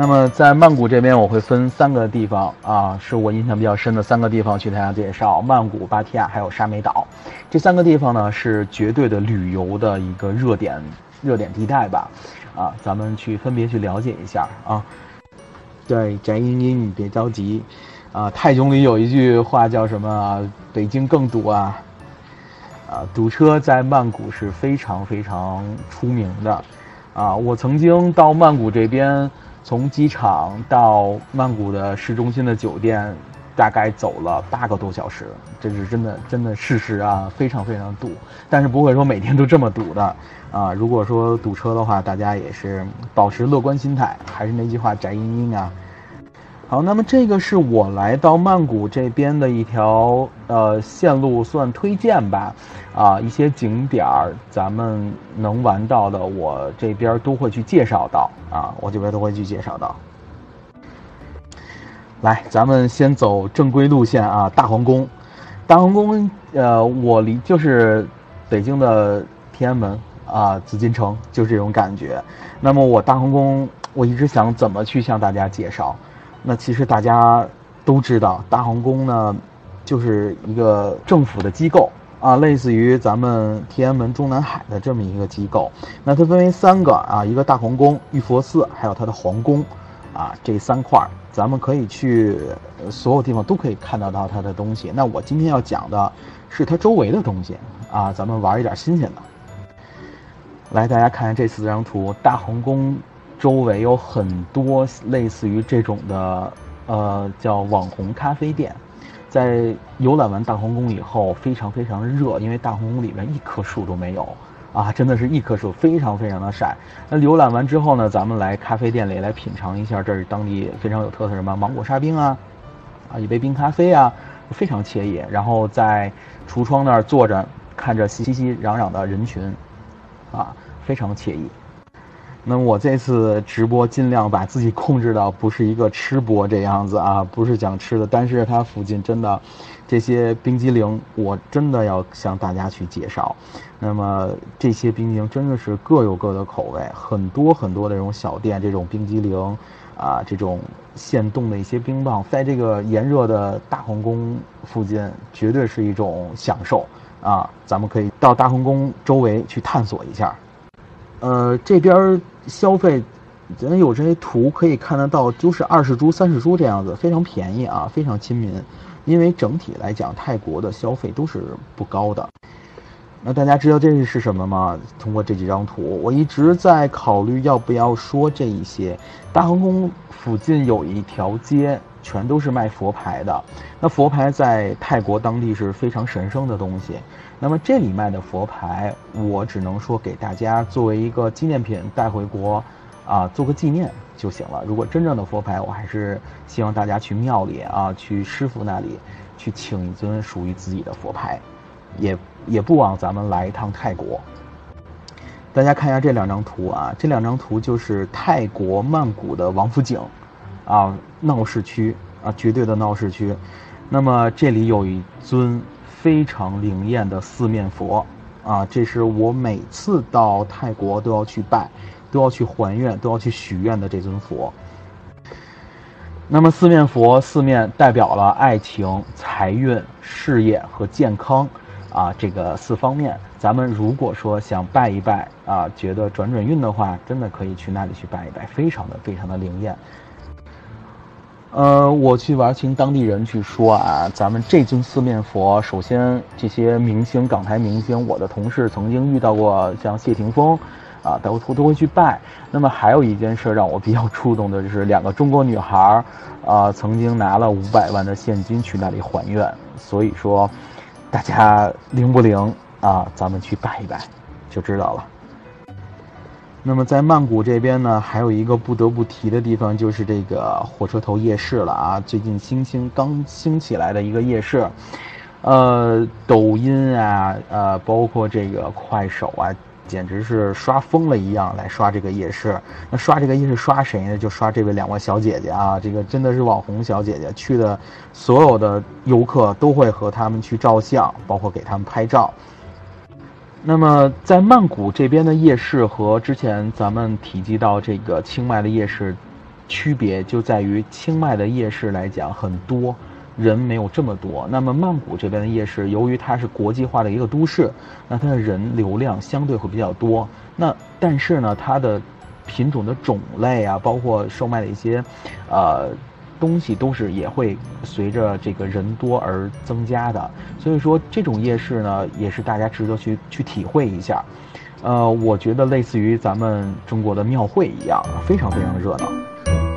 那么在曼谷这边，我会分三个地方啊，是我印象比较深的三个地方去给大家介绍：曼谷、芭提雅还有沙美岛。这三个地方呢，是绝对的旅游的一个热点热点地带吧。啊，咱们去分别去了解一下啊。对，翟英英，你别着急啊。泰囧里有一句话叫什么？北京更堵啊。啊，堵车在曼谷是非常非常出名的。啊，我曾经到曼谷这边。从机场到曼谷的市中心的酒店，大概走了八个多小时，这是真的，真的事实啊，非常非常堵，但是不会说每天都这么堵的啊。如果说堵车的话，大家也是保持乐观心态，还是那句话，翟英英啊。好，那么这个是我来到曼谷这边的一条呃线路，算推荐吧，啊，一些景点儿咱们能玩到的，我这边都会去介绍到，啊，我这边都会去介绍到。来，咱们先走正规路线啊，大皇宫，大皇宫，呃，我离就是北京的天安门啊，紫禁城，就是这种感觉。那么我大皇宫，我一直想怎么去向大家介绍。那其实大家都知道，大皇宫呢，就是一个政府的机构啊，类似于咱们天安门中南海的这么一个机构。那它分为三个啊，一个大皇宫、玉佛寺，还有它的皇宫，啊，这三块儿，咱们可以去所有地方都可以看得到它的东西。那我今天要讲的是它周围的东西啊，咱们玩一点新鲜的。来，大家看看这四张图，大皇宫。周围有很多类似于这种的，呃，叫网红咖啡店。在游览完大皇宫以后，非常非常热，因为大皇宫里面一棵树都没有，啊，真的是一棵树，非常非常的晒。那游览完之后呢，咱们来咖啡店里来品尝一下，这是当地非常有特色什么芒果沙冰啊，啊，一杯冰咖啡啊，非常惬意。然后在橱窗那儿坐着，看着熙熙攘攘的人群，啊，非常惬意。那我这次直播尽量把自己控制到不是一个吃播这样子啊，不是讲吃的，但是它附近真的这些冰激凌，我真的要向大家去介绍。那么这些冰激凌真的是各有各的口味，很多很多的这种小店，这种冰激凌啊，这种现冻的一些冰棒，在这个炎热的大皇宫附近，绝对是一种享受啊！咱们可以到大皇宫周围去探索一下。呃，这边消费，咱有这些图可以看得到，就是二十铢、三十铢这样子，非常便宜啊，非常亲民。因为整体来讲，泰国的消费都是不高的。那大家知道这是什么吗？通过这几张图，我一直在考虑要不要说这一些。大皇宫附近有一条街，全都是卖佛牌的。那佛牌在泰国当地是非常神圣的东西。那么这里卖的佛牌，我只能说给大家作为一个纪念品带回国，啊，做个纪念就行了。如果真正的佛牌，我还是希望大家去庙里啊，去师傅那里去请一尊属于自己的佛牌，也也不枉咱们来一趟泰国。大家看一下这两张图啊，这两张图就是泰国曼谷的王府井，啊，闹市区啊，绝对的闹市区。那么这里有一尊。非常灵验的四面佛，啊，这是我每次到泰国都要去拜、都要去还愿、都要去许愿的这尊佛。那么四面佛，四面代表了爱情、财运、事业和健康，啊，这个四方面。咱们如果说想拜一拜，啊，觉得转转运的话，真的可以去那里去拜一拜，非常的非常的灵验。呃，我去玩，听当地人去说啊，咱们这尊四面佛，首先这些明星、港台明星，我的同事曾经遇到过，像谢霆锋，啊，都都都会去拜。那么还有一件事让我比较触动的，就是两个中国女孩啊，曾经拿了五百万的现金去那里还愿。所以说，大家灵不灵啊？咱们去拜一拜，就知道了。那么在曼谷这边呢，还有一个不得不提的地方，就是这个火车头夜市了啊！最近新兴刚兴起来的一个夜市，呃，抖音啊，呃，包括这个快手啊，简直是刷疯了一样来刷这个夜市。那刷这个夜市刷谁呢？就刷这位两位小姐姐啊！这个真的是网红小姐姐，去的所有的游客都会和他们去照相，包括给他们拍照。那么，在曼谷这边的夜市和之前咱们提及到这个清迈的夜市，区别就在于清迈的夜市来讲很多。人没有这么多，那么曼谷这边的夜市，由于它是国际化的一个都市，那它的人流量相对会比较多。那但是呢，它的品种的种类啊，包括售卖的一些，呃，东西都是也会随着这个人多而增加的。所以说，这种夜市呢，也是大家值得去去体会一下。呃，我觉得类似于咱们中国的庙会一样，非常非常的热闹。